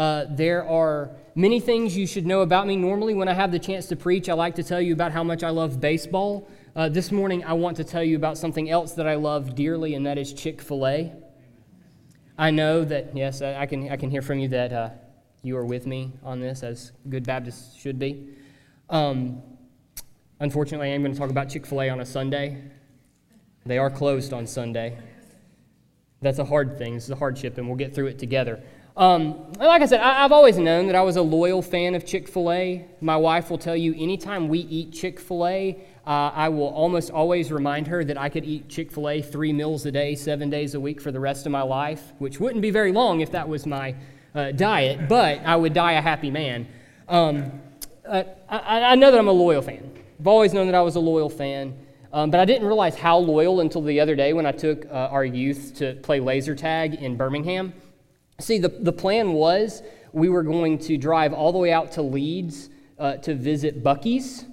Uh, there are many things you should know about me. Normally, when I have the chance to preach, I like to tell you about how much I love baseball. Uh, this morning, I want to tell you about something else that I love dearly, and that is Chick fil A. I know that, yes, I can, I can hear from you that uh, you are with me on this, as good Baptists should be. Um, unfortunately, I am going to talk about Chick fil A on a Sunday. They are closed on Sunday. That's a hard thing. Is a hardship, and we'll get through it together. Um, like I said, I, have always known that I was a loyal fan of Chick fil A. My wife will tell you anytime we eat Chick fil A, uh, I will almost always remind her that I could eat Chick fil A three meals a day, seven days a week for the rest of my life, which wouldn't be very long if that was my uh, diet, but I would die a happy man. Um, uh, I, I, know that I'm a loyal fan. I've always known that I was a loyal fan. Um, but I didn't realize how loyal until the other day when I took uh, our youth to play laser tag in Birmingham. See, the, the plan was we were going to drive all the way out to Leeds uh, to visit Buc-ee's.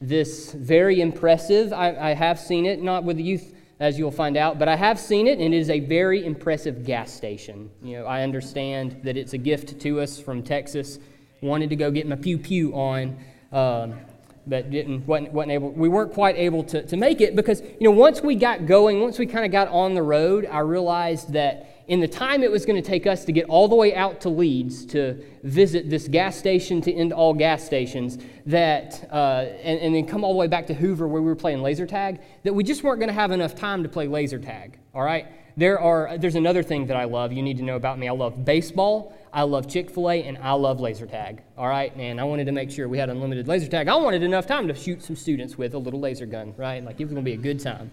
This very impressive, I, I have seen it, not with the youth as you'll find out, but I have seen it, and it is a very impressive gas station. You know, I understand that it's a gift to us from Texas. Wanted to go get my pew pew on. Um, but didn't wasn't, wasn't able we weren't quite able to, to make it because you know once we got going once we kind of got on the road i realized that in the time it was going to take us to get all the way out to leeds to visit this gas station to end all gas stations that uh, and, and then come all the way back to hoover where we were playing laser tag that we just weren't going to have enough time to play laser tag all right there are there's another thing that i love you need to know about me i love baseball I love Chick fil A, and I love laser tag. All right, and I wanted to make sure we had unlimited laser tag. I wanted enough time to shoot some students with a little laser gun, right? Like it was going to be a good time.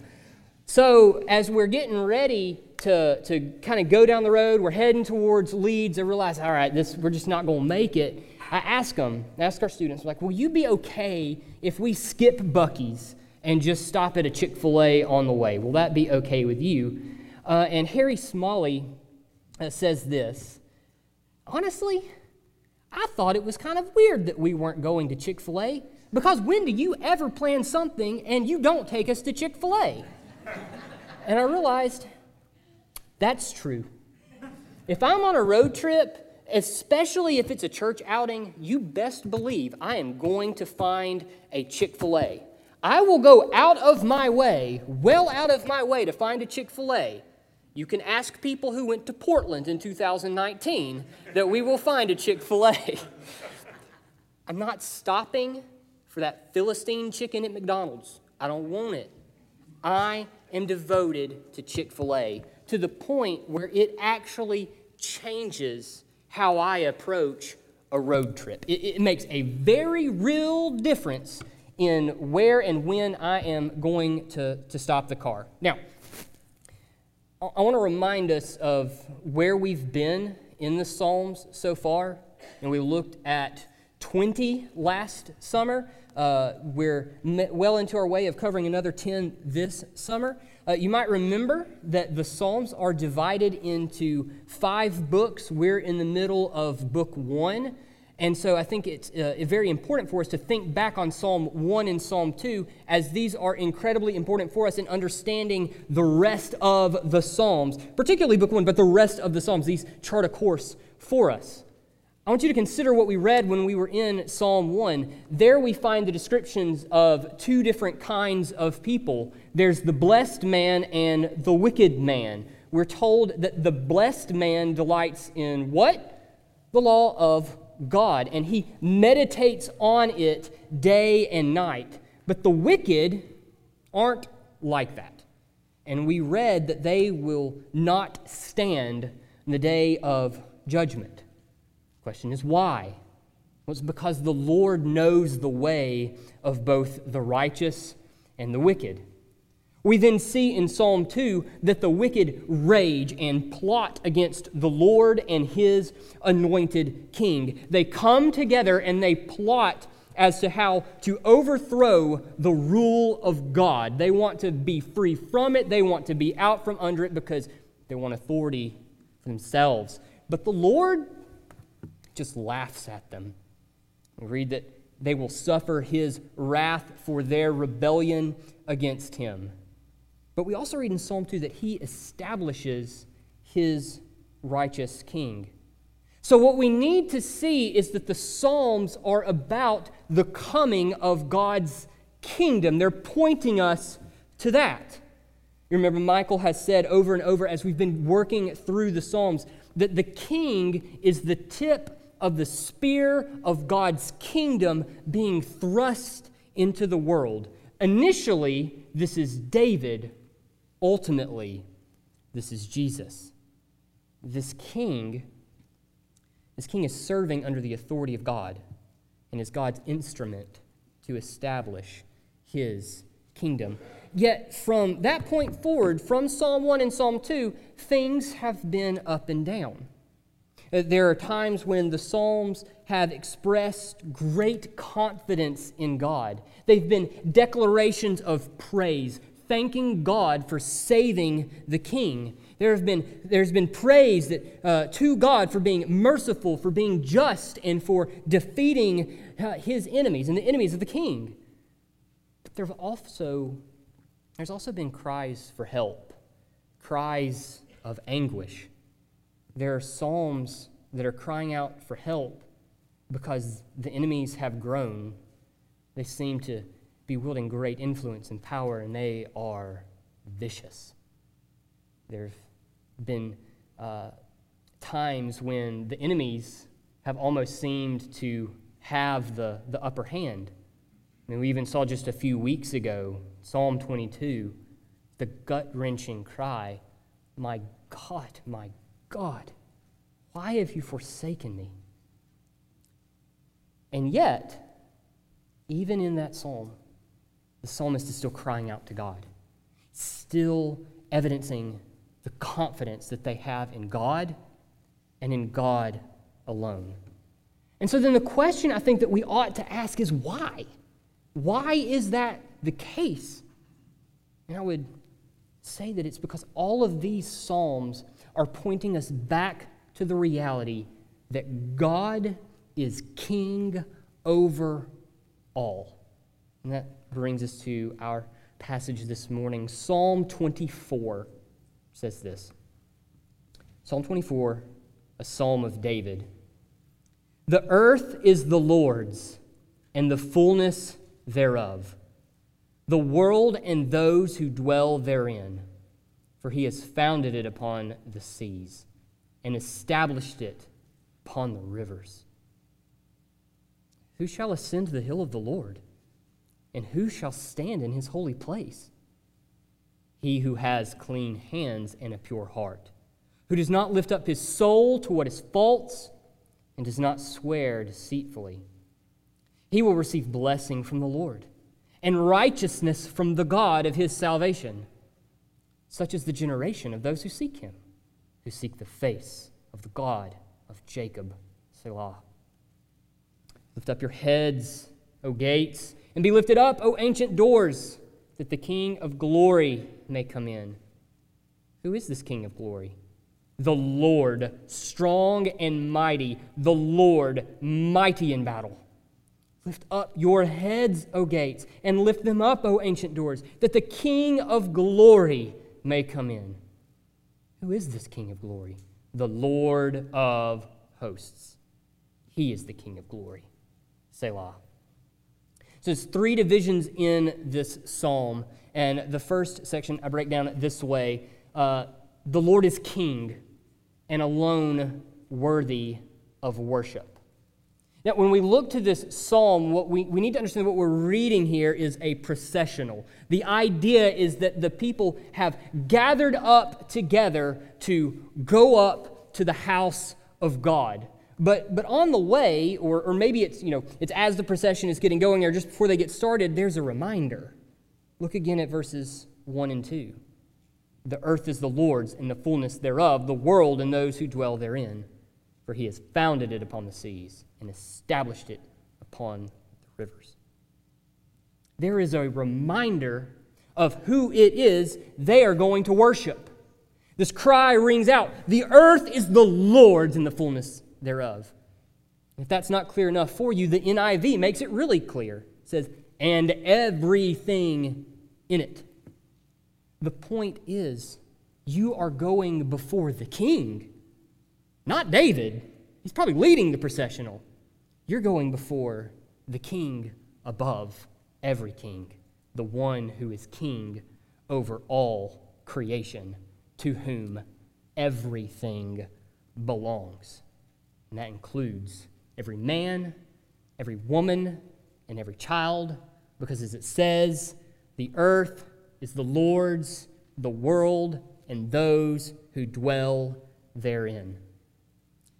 So, as we're getting ready to, to kind of go down the road, we're heading towards Leeds. I realize, all right, this, we're just not going to make it. I ask them, ask our students, like, will you be okay if we skip Buc-ee's and just stop at a Chick fil A on the way? Will that be okay with you? Uh, and Harry Smalley uh, says this honestly, I thought it was kind of weird that we weren't going to Chick fil A because when do you ever plan something and you don't take us to Chick fil A? And I realized that's true. If I'm on a road trip, especially if it's a church outing, you best believe I am going to find a Chick fil A. I will go out of my way, well out of my way, to find a Chick fil A you can ask people who went to Portland in 2019 that we will find a Chick fil A. I'm not stopping for that Philistine chicken at McDonald's. I don't want it. I am devoted to Chick fil A to the point where it actually changes how I approach a road trip. It, it, makes a very real difference in where and when I am going to, to stop the car. Now, I want to remind us of where we've been in the Psalms so far. And we looked at 20 last summer. Uh, we're well into our way of covering another 10 this summer. Uh, you might remember that the Psalms are divided into five books. We're in the middle of book one. And so I think it's uh, very important for us to think back on Psalm 1 and Psalm 2, as these are incredibly important for us in understanding the rest of the Psalms, particularly Book 1, but the rest of the Psalms. These chart a course for us. I want you to consider what we read when we were in Psalm 1. There we find the descriptions of two different kinds of people there's the blessed man and the wicked man. We're told that the blessed man delights in what? The law of God, and he meditates on it day and night. But the wicked aren't like that. And we read that they will not stand in the day of judgment. Question is why? Well, it's because the Lord knows the way of both the righteous and the wicked. We then see in Psalm 2 that the wicked rage and plot against the Lord and his anointed king. They come together and they plot as to how to overthrow the rule of God. They want to be free from it, they want to be out from under it because they want authority for themselves. But the Lord just laughs at them. We read that they will suffer his wrath for their rebellion against him. But we also read in Psalm 2 that he establishes his righteous king. So, what we need to see is that the Psalms are about the coming of God's kingdom. They're pointing us to that. You remember, Michael has said over and over as we've been working through the Psalms that the king is the tip of the spear of God's kingdom being thrust into the world. Initially, this is David. Ultimately, this is Jesus. This king this king is serving under the authority of God and is God's instrument to establish his kingdom. Yet, from that point forward, from Psalm 1 and Psalm 2, things have been up and down. Uh, there are times when the Psalms have expressed great confidence in God. They've been declarations of praise, thanking God for saving the king. There have been, there's been praise that, uh, to God for being merciful, for being just, and for defeating uh, his enemies and the enemies of the king. But there's also, there's also been cries for help, cries of anguish. There are psalms that are crying out for help because the enemies have grown. They seem to be wielding great influence and power, and they are vicious. There have been uh, times when the enemies have almost seemed to have the, the upper hand. I mean, we even saw just a few weeks ago, Psalm 22, the gut wrenching cry, My God, my God, why have you forsaken me? And yet, even in that psalm, the psalmist is still crying out to God, still evidencing the confidence that they have in God and in God alone. And so then the question I think that we ought to ask is why? Why is that the case? And I would say that it's because all of these Psalms are pointing us back to the reality that God is king over all. And that brings us to our passage this morning. Psalm 24 says this Psalm 24, a psalm of David. The earth is the Lord's, and the fullness thereof, the world and those who dwell therein, for he has founded it upon the seas and established it upon the rivers. Who shall ascend the hill of the Lord? And who shall stand in his holy place? He who has clean hands and a pure heart, who does not lift up his soul to what is false and does not swear deceitfully. He will receive blessing from the Lord and righteousness from the God of his salvation. Such is the generation of those who seek him who seek the face of the God of Jacob. Selah. Lift up your heads, O gates, and be lifted up, O ancient doors, that the King of glory may come in. Who is this King of glory? The Lord, strong and mighty, the Lord, mighty in battle. Lift up your heads, O gates, and lift them up, O ancient doors, that the King of glory may come in. Who is this King of glory? The Lord of hosts. He is the King of glory. Selah. So there's three divisions in this psalm. And the first section I break down this way uh, The Lord is King and alone worthy of worship. Now, when we look to this psalm, what we, we need to understand what we're reading here is a processional. The idea is that the people have gathered up together to go up to the house of God. But, but on the way, or, or maybe it's, you know, it's as the procession is getting going, or just before they get started, there's a reminder. Look again at verses 1 and 2. The earth is the Lord's and the fullness thereof, the world and those who dwell therein for he has founded it upon the seas and established it upon the rivers. There is a reminder of who it is they are going to worship. This cry rings out The earth is the Lord's in the fullness thereof. If that's not clear enough for you, the NIV makes it really clear. It says, and everything in it. The point is, you are going before the king not David. he's probably leading the processional. You're going before the king above every king, the one who is king over all creation, to whom everything belongs. And that includes every man, every woman, and every child, because as it says, the earth is the Lord's, the world, and those who dwell therein.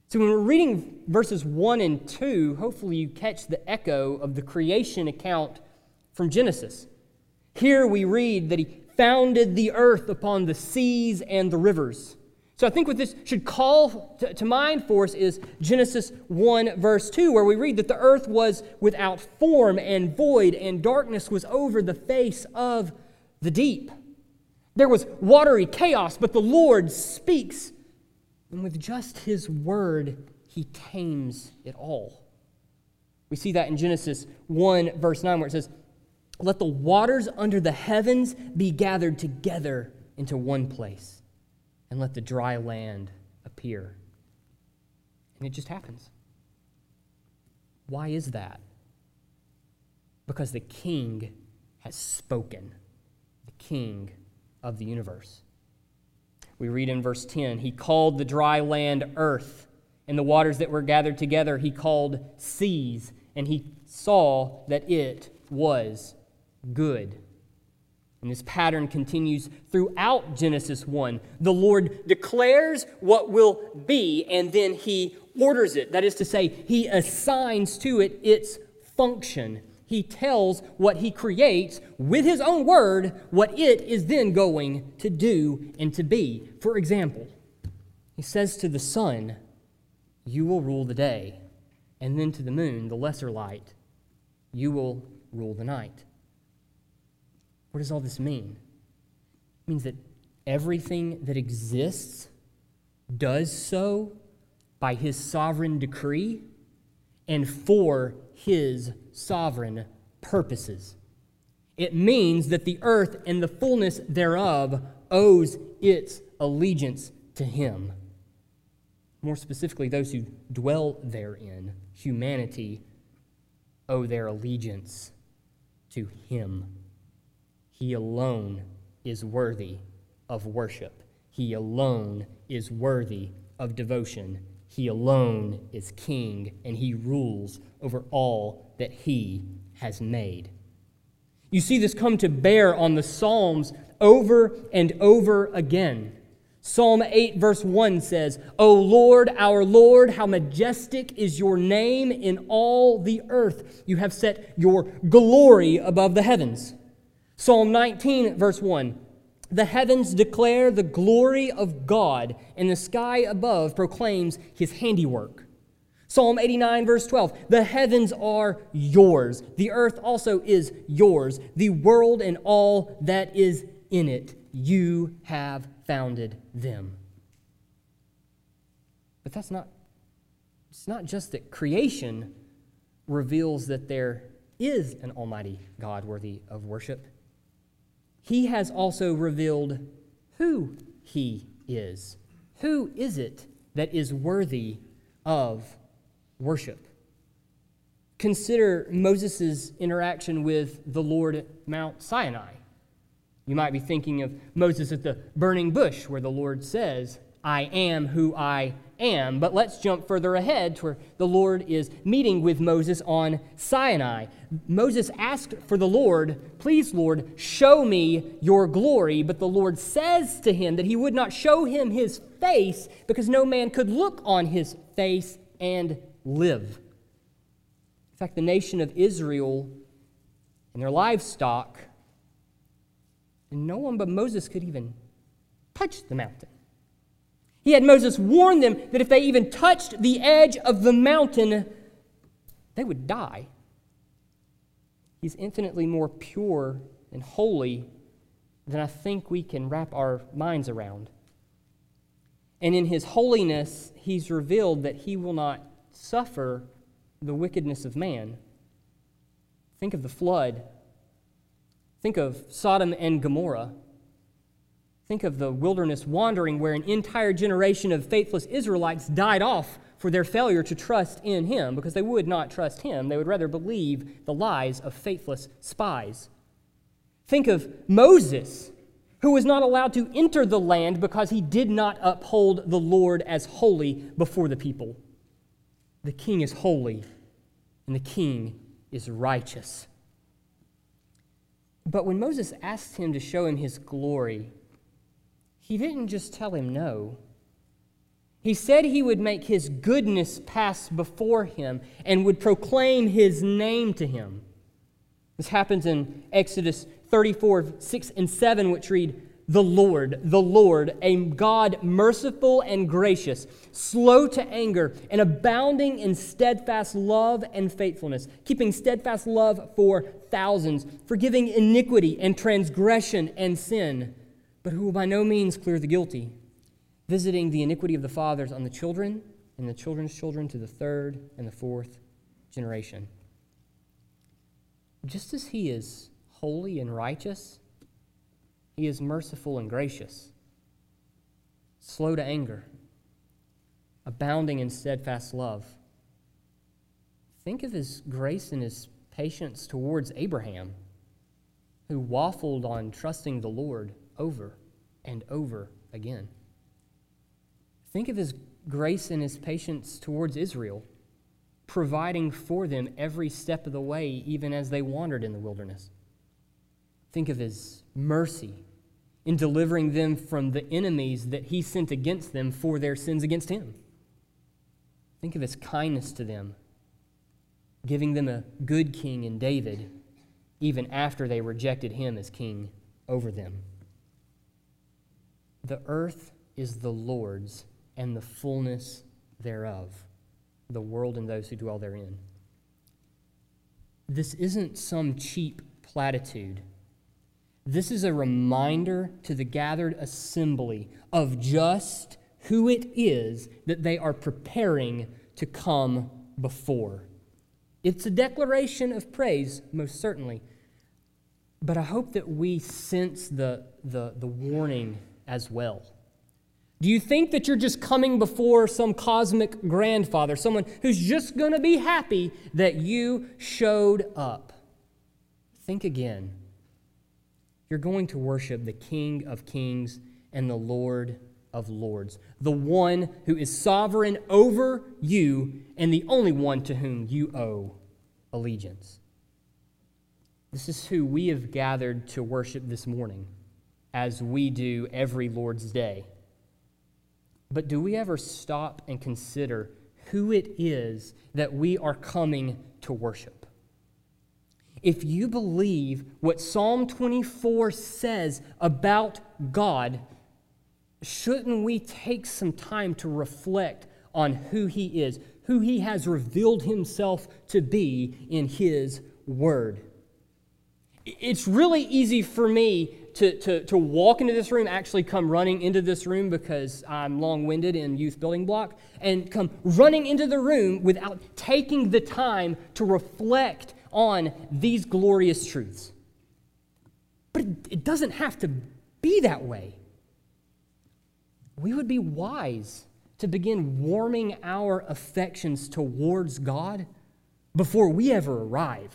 So, when we're reading verses 1 and 2, hopefully you catch the echo of the creation account from Genesis. Here we read that he founded the earth upon the seas and the rivers. So I think what this should call to, to, mind for us is Genesis 1, verse 2, where we read that the earth was without form and void, and darkness was over the face of the deep. There was watery chaos, but the Lord speaks, and with just his word, he tames it all. We see that in Genesis 1, verse 9, where it says, Let the waters under the heavens be gathered together into one place and let the dry land appear. And it just happens. Why is that? Because the king has spoken, the king of the universe. We read in verse 10 He called the dry land earth, and the waters that were gathered together he called seas, and he saw that it was good. And this pattern continues throughout Genesis 1. The Lord declares what will be, and then he orders it. That is to say, he assigns to it its function. He tells what he creates with his own word what it is then going to do and to be. For example, he says to the sun, You will rule the day, and then to the moon, the lesser light, You will rule the night. What does all this mean? It means that everything that exists does so by his sovereign decree and for his sovereign purposes. It means that the earth and the fullness thereof owes its allegiance to him. More specifically, those who dwell therein, humanity, owe their allegiance to him. He alone is worthy of worship. He alone is worthy of devotion. He alone is king, and he rules over all that he has made. You see this come to bear on the Psalms over and over again. Psalm 8, verse 1 says, O Lord, our Lord, how majestic is your name in all the earth. You have set your glory above the heavens. Psalm 19, verse 1 The heavens declare the glory of God, and the sky above proclaims his handiwork. Psalm 89, verse 12 The heavens are yours, the earth also is yours, the world and all that is in it. You have founded them. But that's not, it's not just that creation reveals that there is an almighty God worthy of worship he has also revealed who he is. Who is it that is worthy of worship? Consider Moses' interaction with the Lord at Mount Sinai. You might be thinking of Moses at the burning bush, where the Lord says, I am who I am. But let's jump further ahead to where the Lord is meeting with Moses on Sinai. Moses asked for the Lord, Please, Lord, show me your glory. But the Lord says to him that he would not show him his face because no man could look on his face and live. In fact, the nation of Israel and their livestock, and no one but Moses could even touch the mountain. He had Moses warn them that if they even touched the edge of the mountain, they would die. He's infinitely more pure and holy than I think we can wrap our minds around. And in his holiness, he's revealed that he will not suffer the wickedness of man. Think of the flood. Think of Sodom and Gomorrah. Think of the wilderness wandering where an entire generation of faithless Israelites died off for their failure to trust in him because they would not trust him. They would rather believe the lies of faithless spies. Think of Moses, who was not allowed to enter the land because he did not uphold the Lord as holy before the people. The king is holy, and the king is righteous. But when Moses asked him to show him his glory, he didn't just tell him no. He said he would make his goodness pass before him and would proclaim his name to him. This happens in Exodus 34, 6 and 7, which read, The Lord, the Lord, a God merciful and gracious, slow to anger, and abounding in steadfast love and faithfulness, keeping steadfast love for thousands, forgiving iniquity and transgression and sin, but who will by no means clear the guilty visiting the iniquity of the fathers on the children and the children's children to the third and the fourth generation. Just as he is holy and righteous, he is merciful and gracious, slow to anger, abounding in steadfast love. Think of his grace and his patience towards Abraham, who waffled on trusting the Lord over and over again. Think of his grace and his patience towards Israel, providing for them every step of the way, even as they wandered in the wilderness. Think of his mercy in delivering them from the enemies that he sent against them for their sins against him. Think of his kindness to them, giving them a good king in David, even after they rejected him as king over them. The earth is the Lord's and the fullness thereof, the world and those who dwell therein. This isn't some cheap platitude. This is a reminder to the gathered assembly of just who it is that they are preparing to come before. It's a declaration of praise, most certainly. But I hope that we sense the, the, the warning as well. Do you think that you're just coming before some cosmic grandfather, someone who's just going to be happy that you showed up? Think again. You're going to worship the King of Kings and the Lord of Lords, the one who is sovereign over you and the only one to whom you owe allegiance. This is who we have gathered to worship this morning, as we do every Lord's Day. But do we ever stop and consider who it is that we are coming to worship? If you believe what Psalm 24 says about God, shouldn't we take some time to reflect on who He is, who He has revealed Himself to be in His Word? It's really easy for me to, to, to walk into this room, actually come running into this room because I'm long winded in youth building block, and come running into the room without taking the time to reflect on these glorious truths. But it, it doesn't have to be that way. We would be wise to begin warming our affections towards God before we ever arrive.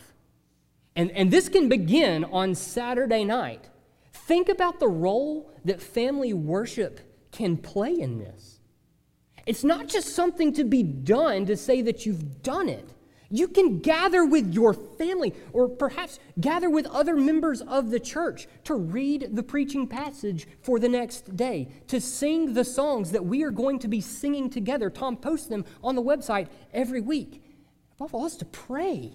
And, and this can begin on Saturday night Think about the role that family worship can play in this. It's not just something to be done to say that you've done it. You can gather with your family or perhaps gather with other members of the church to read the preaching passage for the next day, to sing the songs that we are going to be singing together. Tom posts them on the website every week. Above all, us to pray.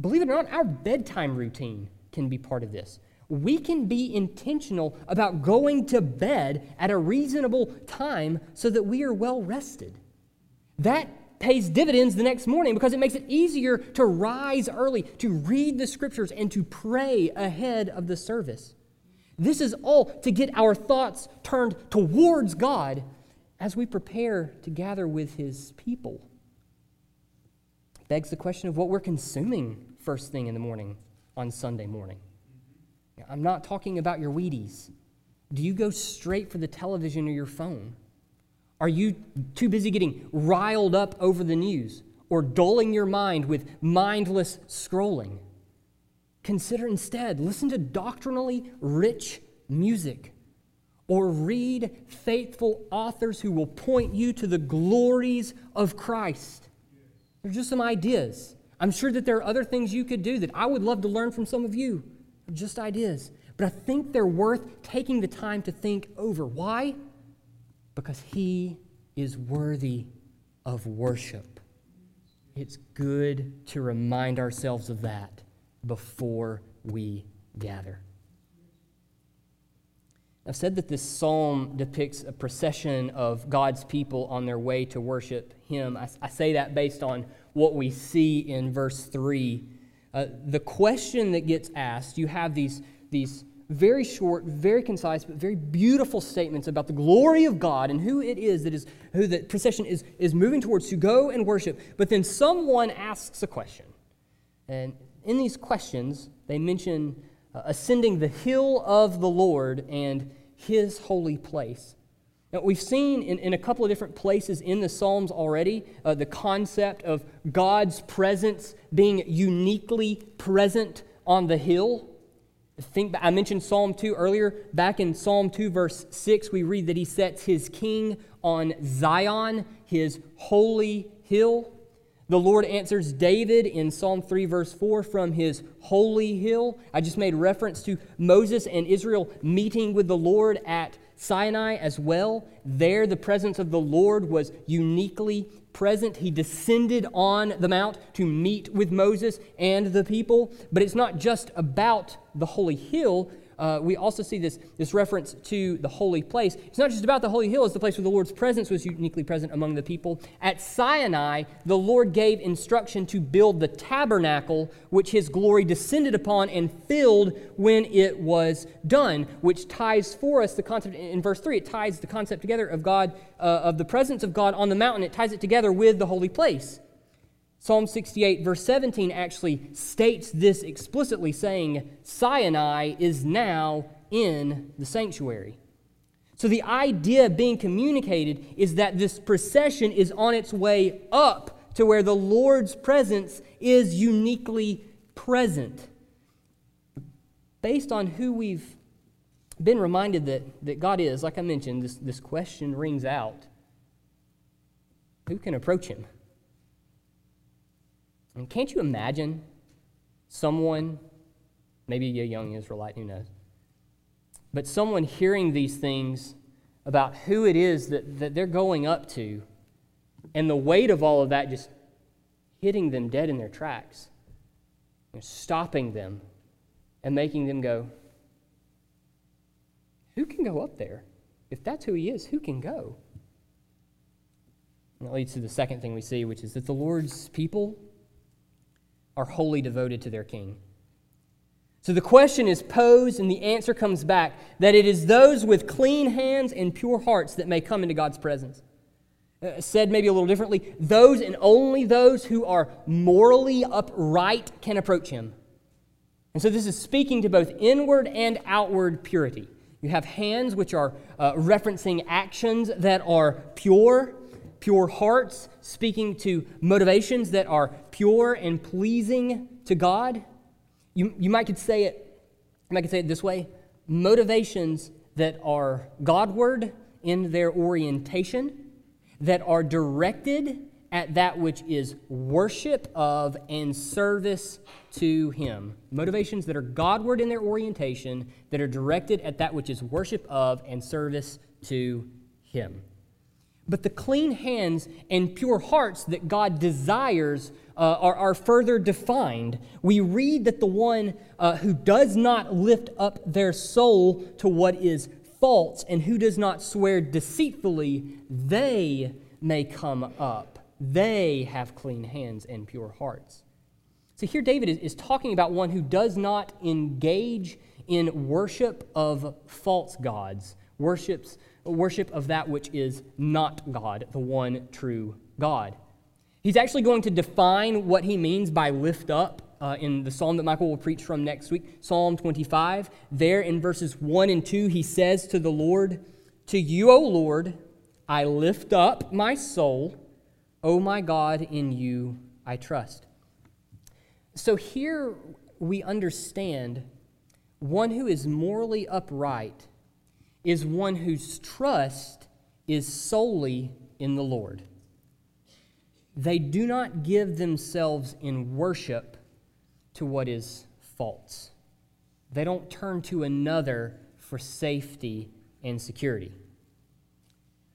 Believe it or not, our bedtime routine can be part of this we can be intentional about going to bed at a reasonable time so that we are well rested. That pays dividends the next morning because it makes it easier to rise early, to read the scriptures, and to pray ahead of the service. This is all to get our thoughts turned towards God as we prepare to gather with His people. Begs the question of what we're consuming first thing in the morning on Sunday morning. I'm not talking about your Wheaties. Do you go straight for the television or your phone? Are you too busy getting riled up over the news or dulling your mind with mindless scrolling? Consider instead, listen to doctrinally rich music or read faithful authors who will point you to the glories of Christ. They're just some ideas. I'm sure that there are other things you could do that I would love to learn from some of you. Just ideas. But I think they're worth taking the time to think over. Why? Because He is worthy of worship. It's good to remind ourselves of that before we gather. I've said that this psalm depicts a procession of God's people on their way to worship Him. I, I say that based on what we see in verse 3. Uh, the question that gets asked, you have these, these very short, very concise, but very beautiful statements about the glory of God and who it is that is who the procession is, is moving towards to go and worship. But then someone asks a question. And in these questions, they mention uh, ascending the hill of the Lord and his holy place. Now, we've seen in, in a couple of different places in the Psalms already uh, the concept of God's presence being uniquely present on the hill. Think, I mentioned Psalm 2 earlier. Back in Psalm 2, verse 6, we read that he sets his king on Zion, his holy hill. The Lord answers David in Psalm 3, verse 4, from his holy hill. I just made reference to Moses and Israel meeting with the Lord at Sinai as well. There, the presence of the Lord was uniquely present. He descended on the mount to meet with Moses and the people. But it's not just about the holy hill, uh, we also see this, this reference to the holy place. It's not just about the holy hill, it's the place where the Lord's presence was uniquely present among the people. At Sinai, the Lord gave instruction to build the tabernacle, which his glory descended upon and filled when it was done, which ties for us the concept in verse 3. It ties the concept together of God, uh, of the presence of God on the mountain. It ties it together with the holy place. Psalm 68, verse 17, actually states this explicitly, saying, Sinai is now in the sanctuary. So the idea being communicated is that this procession is on its way up to where the Lord's presence is uniquely present. Based on who we've been reminded that, that God is, like I mentioned, this, this question rings out who can approach him? And can't you imagine someone, maybe a young Israelite, who knows, but someone hearing these things about who it is that, that they're going up to, and the weight of all of that just hitting them dead in their tracks, stopping them, and making them go, Who can go up there? If that's who he is, who can go? And that leads to the second thing we see, which is that the Lord's people are wholly devoted to their king. So the question is posed, and the answer comes back that it is those with clean hands and pure hearts that may come into God's presence. Uh, said maybe a little differently, those and only those who are morally upright can approach him. And so this is speaking to both inward and outward purity. You have hands, which are uh, referencing actions that are pure, pure hearts, speaking to motivations that are pure and pleasing to God. You, you might could say it, you might could say it this way motivations that are Godward in their orientation, that are directed at that which is worship of and service to Him. Motivations that are Godward in their orientation, that are directed at that which is worship of and service to Him. But the clean hands and pure hearts that God desires uh, are, are, further defined. We read that the one uh, who does not lift up their soul to what is false and who does not swear deceitfully, they may come up. They have clean hands and pure hearts. So here David is, is talking about one who does not engage in worship of false gods, worships worship of that which is not God, the one true God. He's actually going to define what he means by lift up uh, in the psalm that Michael will preach from next week, Psalm 25. There in verses 1 and 2, he says to the Lord, To you, O Lord, I lift up my soul. O my God, in you I trust. So here we understand one who is morally upright is one whose trust is solely in the Lord. They do not give themselves in worship to what is false. They don't turn to another for safety and security.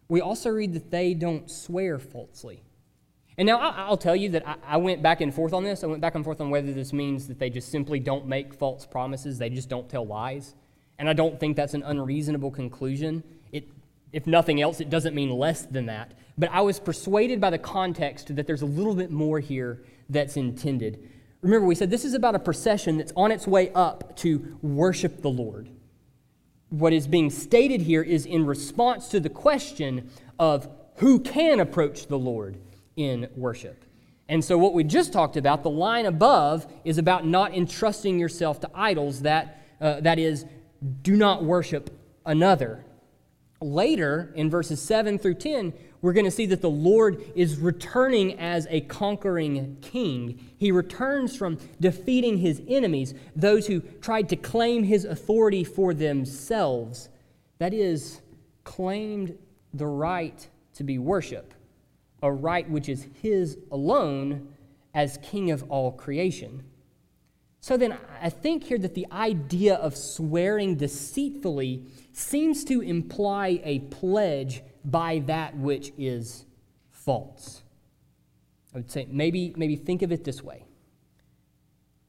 We also read that they don't swear falsely. And now I'll tell you that I went back and forth on this. I went back and forth on whether this means that they just simply don't make false promises, they just don't tell lies. And I don't think that's an unreasonable conclusion. It, if nothing else, it doesn't mean less than that. But I was persuaded by the context that there's a little bit more here that's intended. Remember, we said this is about a procession that's on its way up to worship the Lord. What is being stated here is in response to the question of who can approach the Lord in worship. And so, what we just talked about, the line above, is about not entrusting yourself to idols, that, uh, that is, do not worship another. Later, in verses 7 through 10, we're going to see that the Lord is returning as a conquering king. He returns from defeating his enemies, those who tried to claim his authority for themselves. That is, claimed the right to be worshiped, a right which is his alone as king of all creation. So then, I think here that the idea of swearing deceitfully seems to imply a pledge by that which is false. I would say maybe, maybe think of it this way.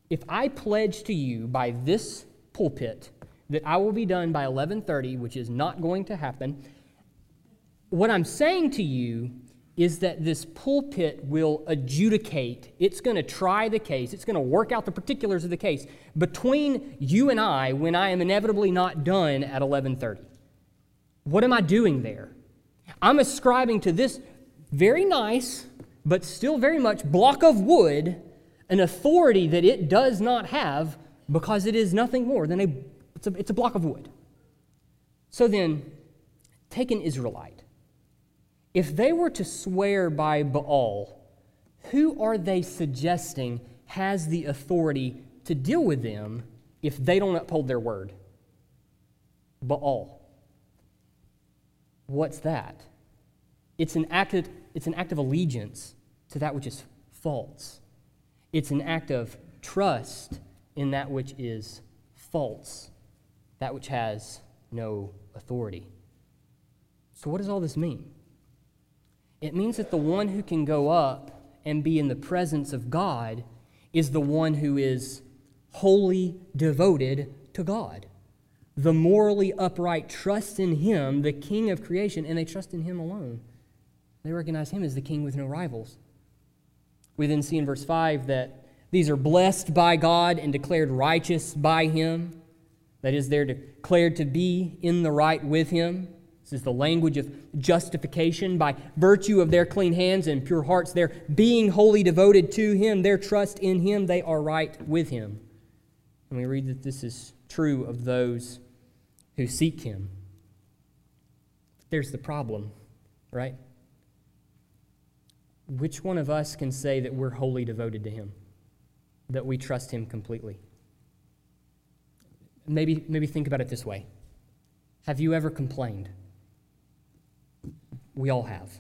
If I pledge to you by this pulpit that I will be done by 11:30, which is not going to happen, what I'm saying to you is that this pulpit will adjudicate. It's going to try the case. It's going to work out the particulars of the case between you and I when I am inevitably not done at 11:30. What am I doing there? I'm ascribing to this very nice, but still very much block of wood an authority that it does not have because it is nothing more than a it's a, it's a block of wood. So then, take an Israelite. If they were to swear by Baal, who are they suggesting has the authority to deal with them if they don't uphold their word? Baal. What's that? It's an act of, it's an act of allegiance to that which is false. It's an act of trust in that which is false, that which has no authority. So, what does all this mean? It means that the one who can go up and be in the presence of God is the one who is wholly devoted to God. The morally upright trust in Him, the King of creation, and they trust in Him alone. They recognize him as the king with no rivals. We then see in verse 5 that these are blessed by God and declared righteous by him. That is, they're declared to be in the right with him. This is the language of justification by virtue of their clean hands and pure hearts. They're being wholly devoted to him, their trust in him, they are right with him. And we read that this is true of those who seek him. There's the problem, right? which one of us can say that we're wholly devoted to Him, that we trust Him completely? Maybe, maybe think about it this way Have you ever complained? We all have.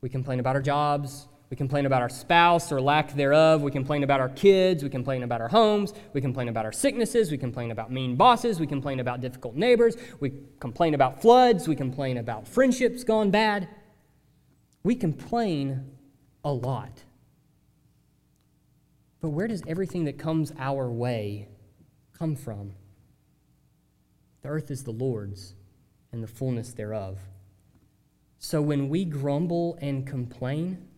We complain about our jobs. We complain about our spouse or lack thereof. We complain about our kids. We complain about our homes. We complain about our sicknesses. We complain about mean bosses. We complain about difficult neighbors. We complain about floods. We complain about friendships gone bad. We complain a lot. But where does everything that comes our way come from? The earth is the Lord's and the fullness thereof. So when we grumble and complain,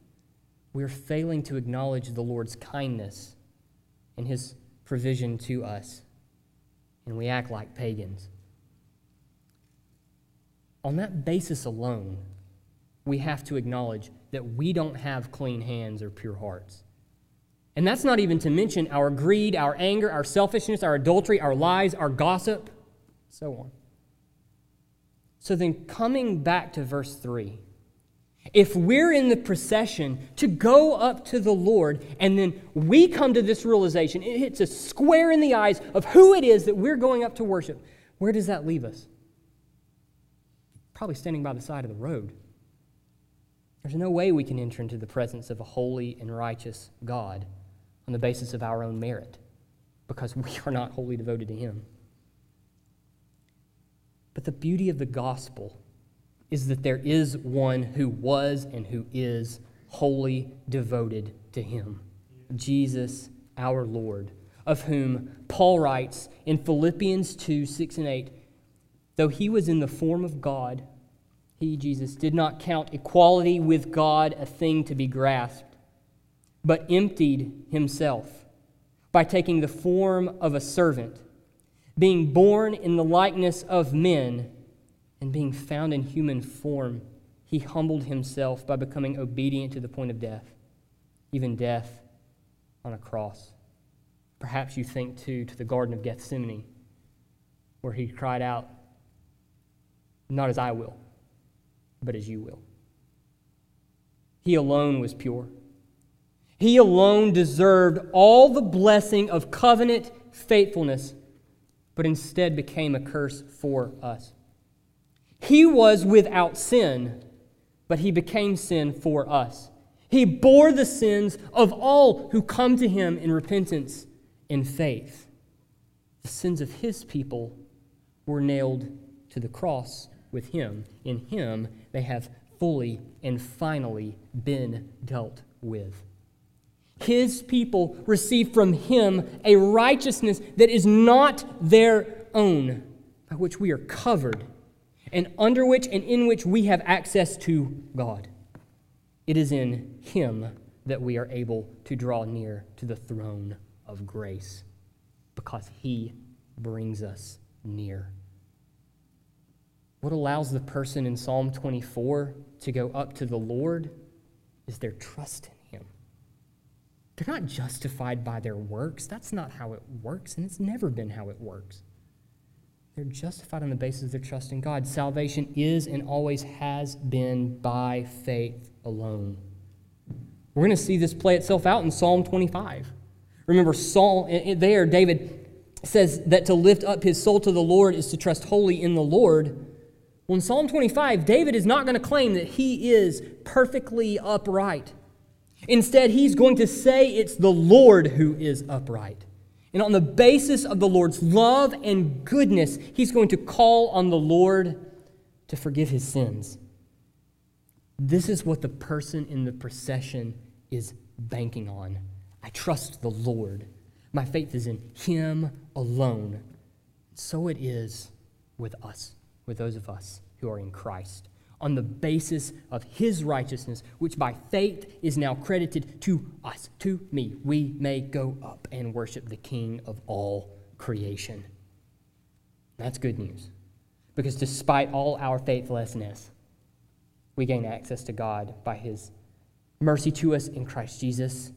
we're failing to acknowledge the Lord's kindness and his provision to us. And we act like pagans. On that basis alone, we have to acknowledge that we don't have clean hands or pure hearts. And that's not even to mention our greed, our anger, our selfishness, our adultery, our lies, our gossip, so on. So then, coming back to verse 3, if we're in the procession to go up to the Lord, and then we come to this realization, it hits us square in the eyes of who it is that we're going up to worship, where does that leave us? Probably standing by the side of the road. There's no way we can enter into the presence of a holy and righteous God on the basis of our own merit because we are not wholly devoted to Him. But the beauty of the gospel is that there is one who was and who is wholly devoted to Him Jesus, our Lord, of whom Paul writes in Philippians 2 6 and 8 though he was in the form of God, he, Jesus, did not count equality with God a thing to be grasped, but emptied himself by taking the form of a servant, being born in the likeness of men, and being found in human form. He humbled himself by becoming obedient to the point of death, even death on a cross. Perhaps you think, too, to the Garden of Gethsemane, where he cried out, Not as I will, but as you will. He alone was pure. He alone deserved all the blessing of covenant faithfulness, but instead became a curse for us. He was without sin, but he became sin for us. He bore the sins of all who come to him in repentance and faith. The sins of his people were nailed to the cross with him. In him, they have fully and finally been dealt with. His people receive from him a righteousness that is not their own, by which we are covered, and under which and in which we have access to God. It is in him that we are able to draw near to the throne of grace, because he brings us near. What allows the person in Psalm 24 to go up to the Lord is their trust in. They're not justified by their works. That's not how it works, and it's never been how it works. They're justified on the basis of their trust in God. Salvation is and always has been by faith alone. We're going to see this play itself out in Psalm 25. Remember, there, David says that to lift up his soul to the Lord is to trust wholly in the Lord. Well, in Psalm 25, David is not going to claim that he is perfectly upright. Instead, he's going to say it's the Lord who is upright. And on the basis of the Lord's love and goodness, he's going to call on the Lord to forgive his sins. This is what the person in the procession is banking on. I trust the Lord. My faith is in him alone. So it is with us with those of us who are in Christ on the basis of his righteousness, which by faith is now credited to us, to me. We may go up and worship the King of all creation. That's good news. Because despite all our faithlessness, we gain access to God by his mercy to us in Christ Jesus.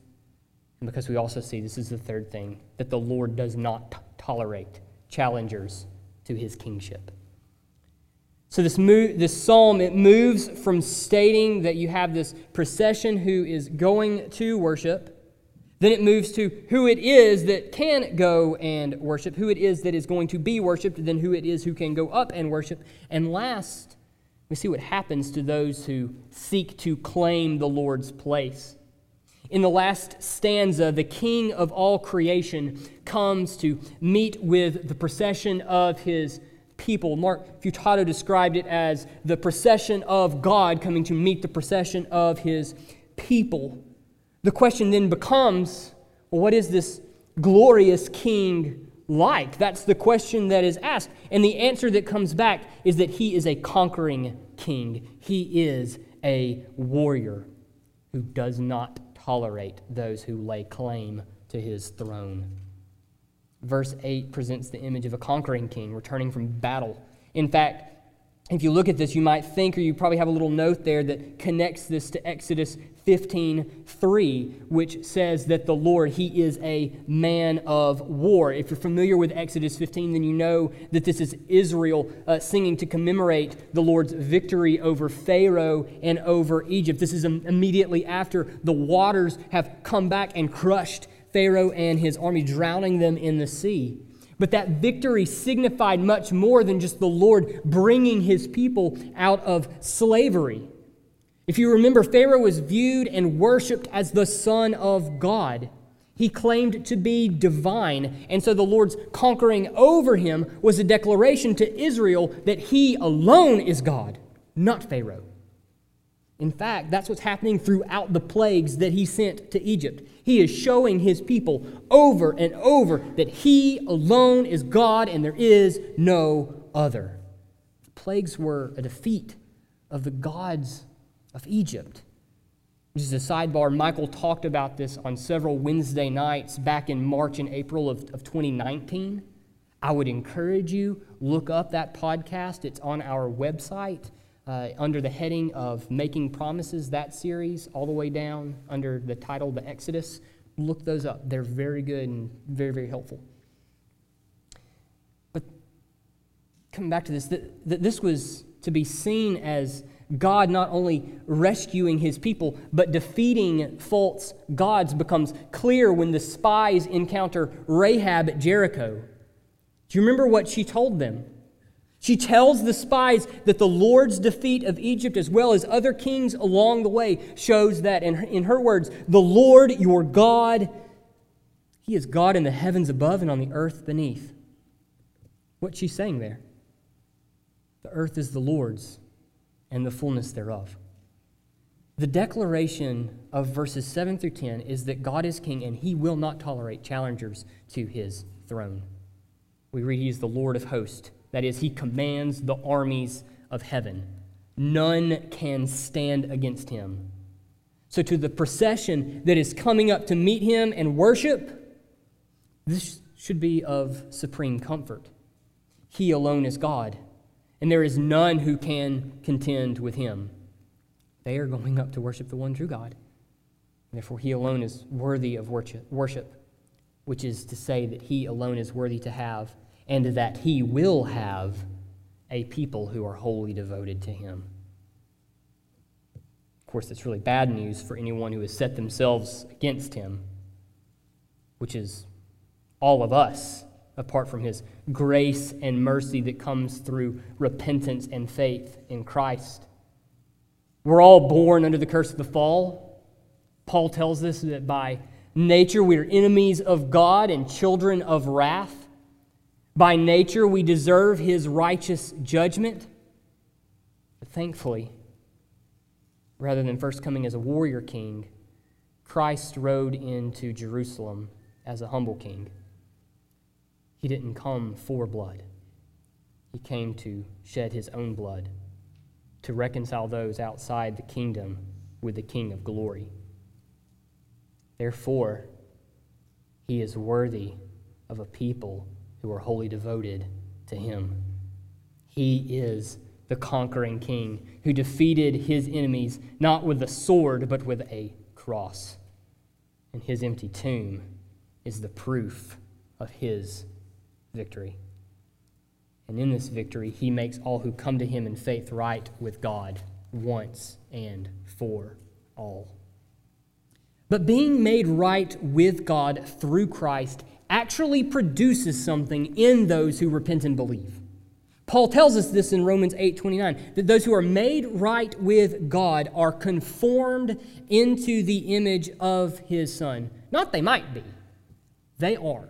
And because we also see, this is the third thing, that the Lord does not tolerate challengers to his kingship. So this, move, this psalm, it moves from stating that you have this procession who is going to worship, then it moves to who it is that can go and worship, who it is that is going to be worshiped, then who it is who can go up and worship. And last, we see what happens to those who seek to claim the Lord's place. In the last stanza, the king of all creation comes to meet with the procession of his people. Mark Futato described it as the procession of God coming to meet the procession of his people. The question then becomes well, what is this glorious king like? That's the question that is asked. And the answer that comes back is that he is a conquering king, he is a warrior who does not tolerate those who lay claim to his throne. Verse 8 presents the image of a conquering king returning from battle. In fact, if you look at this, you might think, or you probably have a little note there that connects this to Exodus 15 3, which says that the Lord, He is a man of war. If you're familiar with Exodus 15, then you know that this is Israel uh, singing to commemorate the Lord's victory over Pharaoh and over Egypt. This is immediately after the waters have come back and crushed Pharaoh and his army, drowning them in the sea. But that victory signified much more than just the Lord bringing his people out of slavery. If you remember, Pharaoh was viewed and worshiped as the Son of God. He claimed to be divine, and so the Lord's conquering over him was a declaration to Israel that he alone is God, not Pharaoh. In fact, that's what's happening throughout the plagues that he sent to Egypt. He is showing his people over and over that he alone is God and there is no other. The plagues were a defeat of the gods of Egypt. Just a sidebar, Michael talked about this on several Wednesday nights back in March and April of, of 2019. I would encourage you, look up that podcast. It's on our website uh, under the heading of Making Promises, that series, all the way down under the title The Exodus. Look those up. They're very good and very, very helpful. But coming back to this, that, that this was to be seen as God not only rescuing his people, but defeating false gods becomes clear when the spies encounter Rahab at Jericho. Do you remember what she told them? She tells the spies that the Lord's defeat of Egypt, as well as other kings along the way, shows that, in her, in her words, the Lord your God, He is God in the heavens above and on the earth beneath. What's she saying there? The earth is the Lord's and the fullness thereof. The declaration of verses 7 through 10 is that God is king and he will not tolerate challengers to his throne. We read he is the Lord of hosts that is, he commands the armies of heaven. None can stand against him. So, to the procession that is coming up to meet him and worship, this should be of supreme comfort. He alone is God, and there is none who can contend with him. They are going up to worship the one true God. Therefore, he alone is worthy of worship, which is to say that he alone is worthy to have and that he will have a people who are wholly devoted to him. Of course, that's really bad news for anyone who has set themselves against him, which is all of us, apart from his grace and mercy that comes through repentance and faith in Christ. We're all born under the curse of the fall. Paul tells us that by nature we are enemies of God and children of wrath. By nature, we deserve his righteous judgment. But thankfully, rather than first coming as a warrior king, Christ rode into Jerusalem as a humble king. He didn't come for blood, he came to shed his own blood to reconcile those outside the kingdom with the King of glory. Therefore, he is worthy of a people who are wholly devoted to him. He is the conquering king who defeated his enemies not with a sword, but with a cross. And his empty tomb is the proof of his victory. And in this victory, he makes all who come to him in faith right with God once and for all. But being made right with God through Christ actually produces something in those who repent and believe. Paul tells us this in Romans 8 29, that those who are made right with God are conformed into the image of his Son. Not they might be, they are.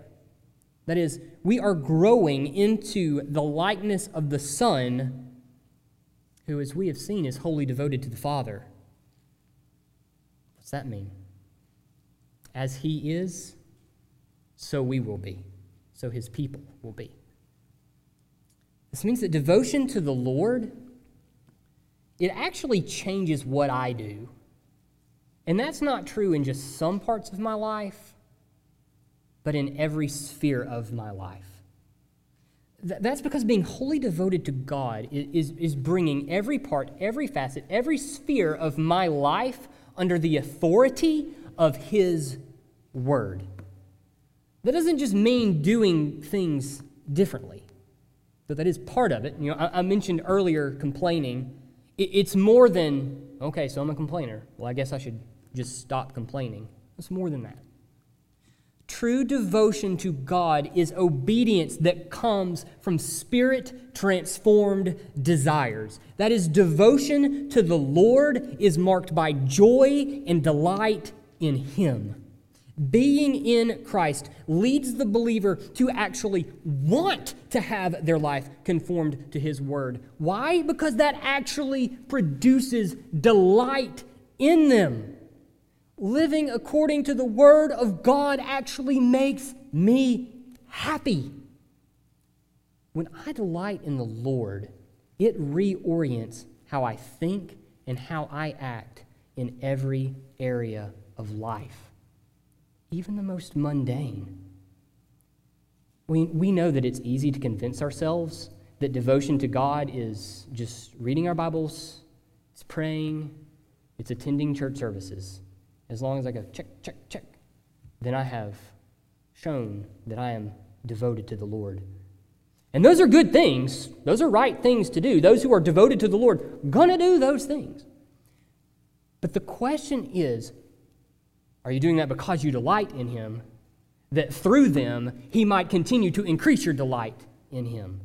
That is, we are growing into the likeness of the Son, who, as we have seen, is wholly devoted to the Father. What's that mean? As he is, so we will be, so his people will be. This means that devotion to the Lord, it actually changes what I do. And that's not true in just some parts of my life, but in every sphere of my life. that's because being wholly devoted to God is, is bringing every part, every facet, every sphere of my life under the authority of His Word. That doesn't just mean doing things differently, though that is part of it. You know, I, I mentioned earlier complaining. It, it's more than, okay, so I'm a complainer. Well, I guess I should just stop complaining. It's more than that. True devotion to God is obedience that comes from spirit transformed desires. That is, devotion to the Lord is marked by joy and delight in Him. Being in Christ leads the believer to actually want to have their life conformed to His Word. Why? Because that actually produces delight in them living according to the Word of God actually makes me happy. When I delight in the Lord, it reorients how I think and how I act in every area of life, even the most mundane. We, we know that it's easy to convince ourselves that devotion to God is just reading our Bibles, it's praying, it's attending church services as long as I go check, check, check, then I have shown that I am devoted to the Lord. And those are good things. Those are right things to do. Those who are devoted to the Lord gonna do those things. But the question is, are you doing that because you delight in him that through them he might continue to increase your delight in him?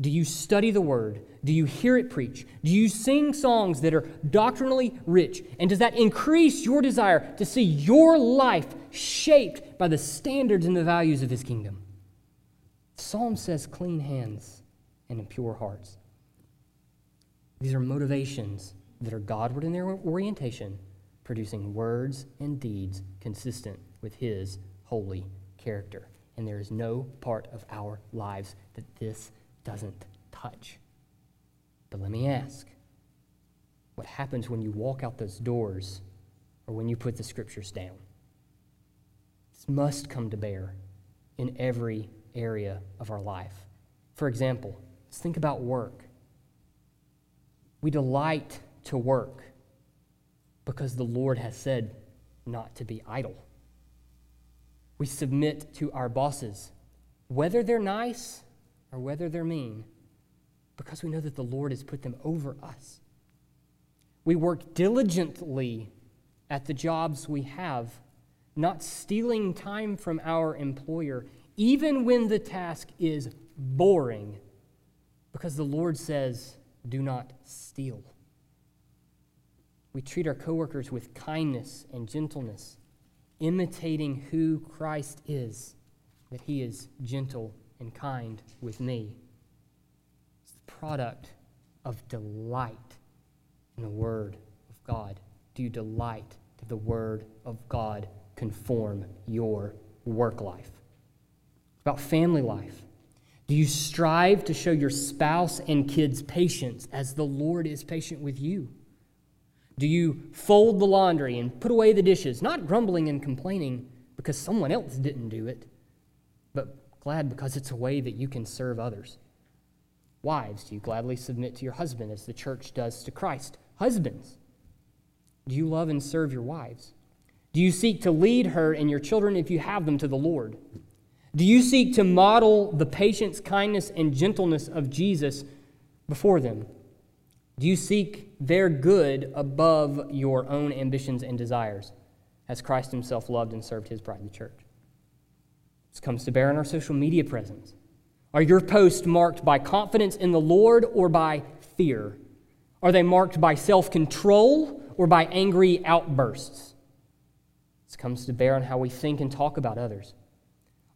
Do you study the word? Do you hear it preach? Do you sing songs that are doctrinally rich? And does that increase your desire to see your life shaped by the standards and the values of his kingdom? Psalm says clean hands and pure hearts. These are motivations that are Godward in their orientation, producing words and deeds consistent with his holy character. And there is no part of our lives that this doesn't touch. But let me ask what happens when you walk out those doors or when you put the scriptures down? This must come to bear in every area of our life. For example, let's think about work. We delight to work because the Lord has said not to be idle. We submit to our bosses, whether they're nice or whether they're mean, because we know that the Lord has put them over us. We work diligently at the jobs we have, not stealing time from our employer, even when the task is boring, because the Lord says, do not steal. We treat our coworkers with kindness and gentleness, imitating who Christ is, that he is gentle and kind with me. It's the product of delight in the Word of God. Do you delight to the Word of God conform your work life? About family life. Do you strive to show your spouse and kids patience as the Lord is patient with you? Do you fold the laundry and put away the dishes, not grumbling and complaining because someone else didn't do it, but glad because it's a way that you can serve others. Wives, do you gladly submit to your husband as the church does to Christ? Husbands, do you love and serve your wives? Do you seek to lead her and your children, if you have them, to the Lord? Do you seek to model the patience, kindness, and gentleness of Jesus before them? Do you seek their good above your own ambitions and desires, as Christ himself loved and served his bride, the church? This comes to bear on our social media presence. Are your posts marked by confidence in the Lord or by fear? Are they marked by self control or by angry outbursts? This comes to bear on how we think and talk about others.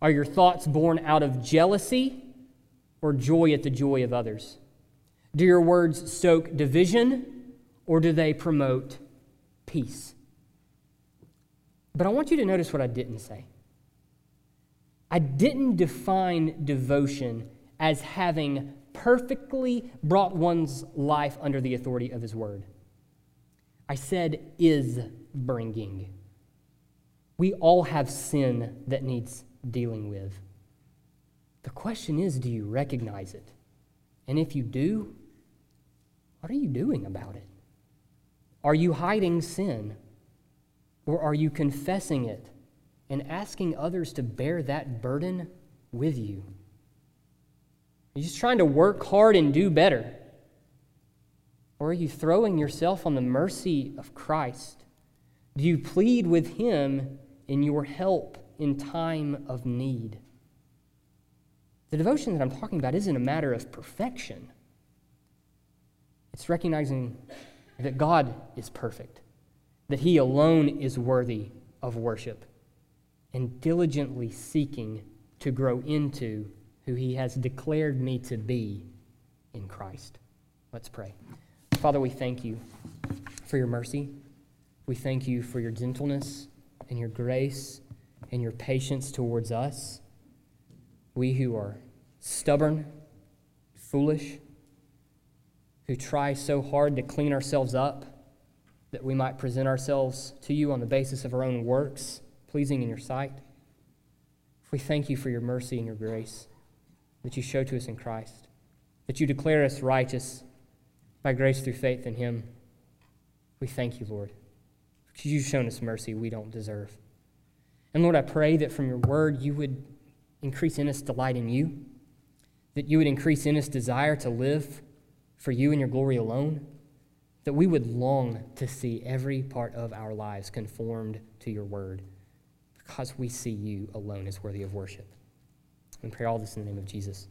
Are your thoughts born out of jealousy or joy at the joy of others? Do your words stoke division or do they promote peace? But I want you to notice what I didn't say. I didn't define devotion as having perfectly brought one's life under the authority of His Word. I said, is bringing. We all have sin that needs dealing with. The question is do you recognize it? And if you do, what are you doing about it? Are you hiding sin? Or are you confessing it and asking others to bear that burden with you? Are you just trying to work hard and do better? Or are you throwing yourself on the mercy of Christ? Do you plead with Him in your help in time of need? The devotion that I'm talking about isn't a matter of perfection, it's recognizing that God is perfect, that He alone is worthy of worship, and diligently seeking to grow into who He has declared me to be in Christ. Let's pray. Father, we thank you for your mercy. We thank you for your gentleness and your grace and your patience towards us. We who are stubborn, foolish, who try so hard to clean ourselves up that we might present ourselves to you on the basis of our own works, pleasing in your sight. We thank you for your mercy and your grace that you show to us in Christ, that you declare us righteous by grace through faith in him. We thank you, Lord, because you've shown us mercy we don't deserve. And Lord, I pray that from your word you would increase in us delight in you, that you would increase in us desire to live for you and your glory alone, that we would long to see every part of our lives conformed to your word because we see you alone as worthy of worship. And pray all this in the name of Jesus.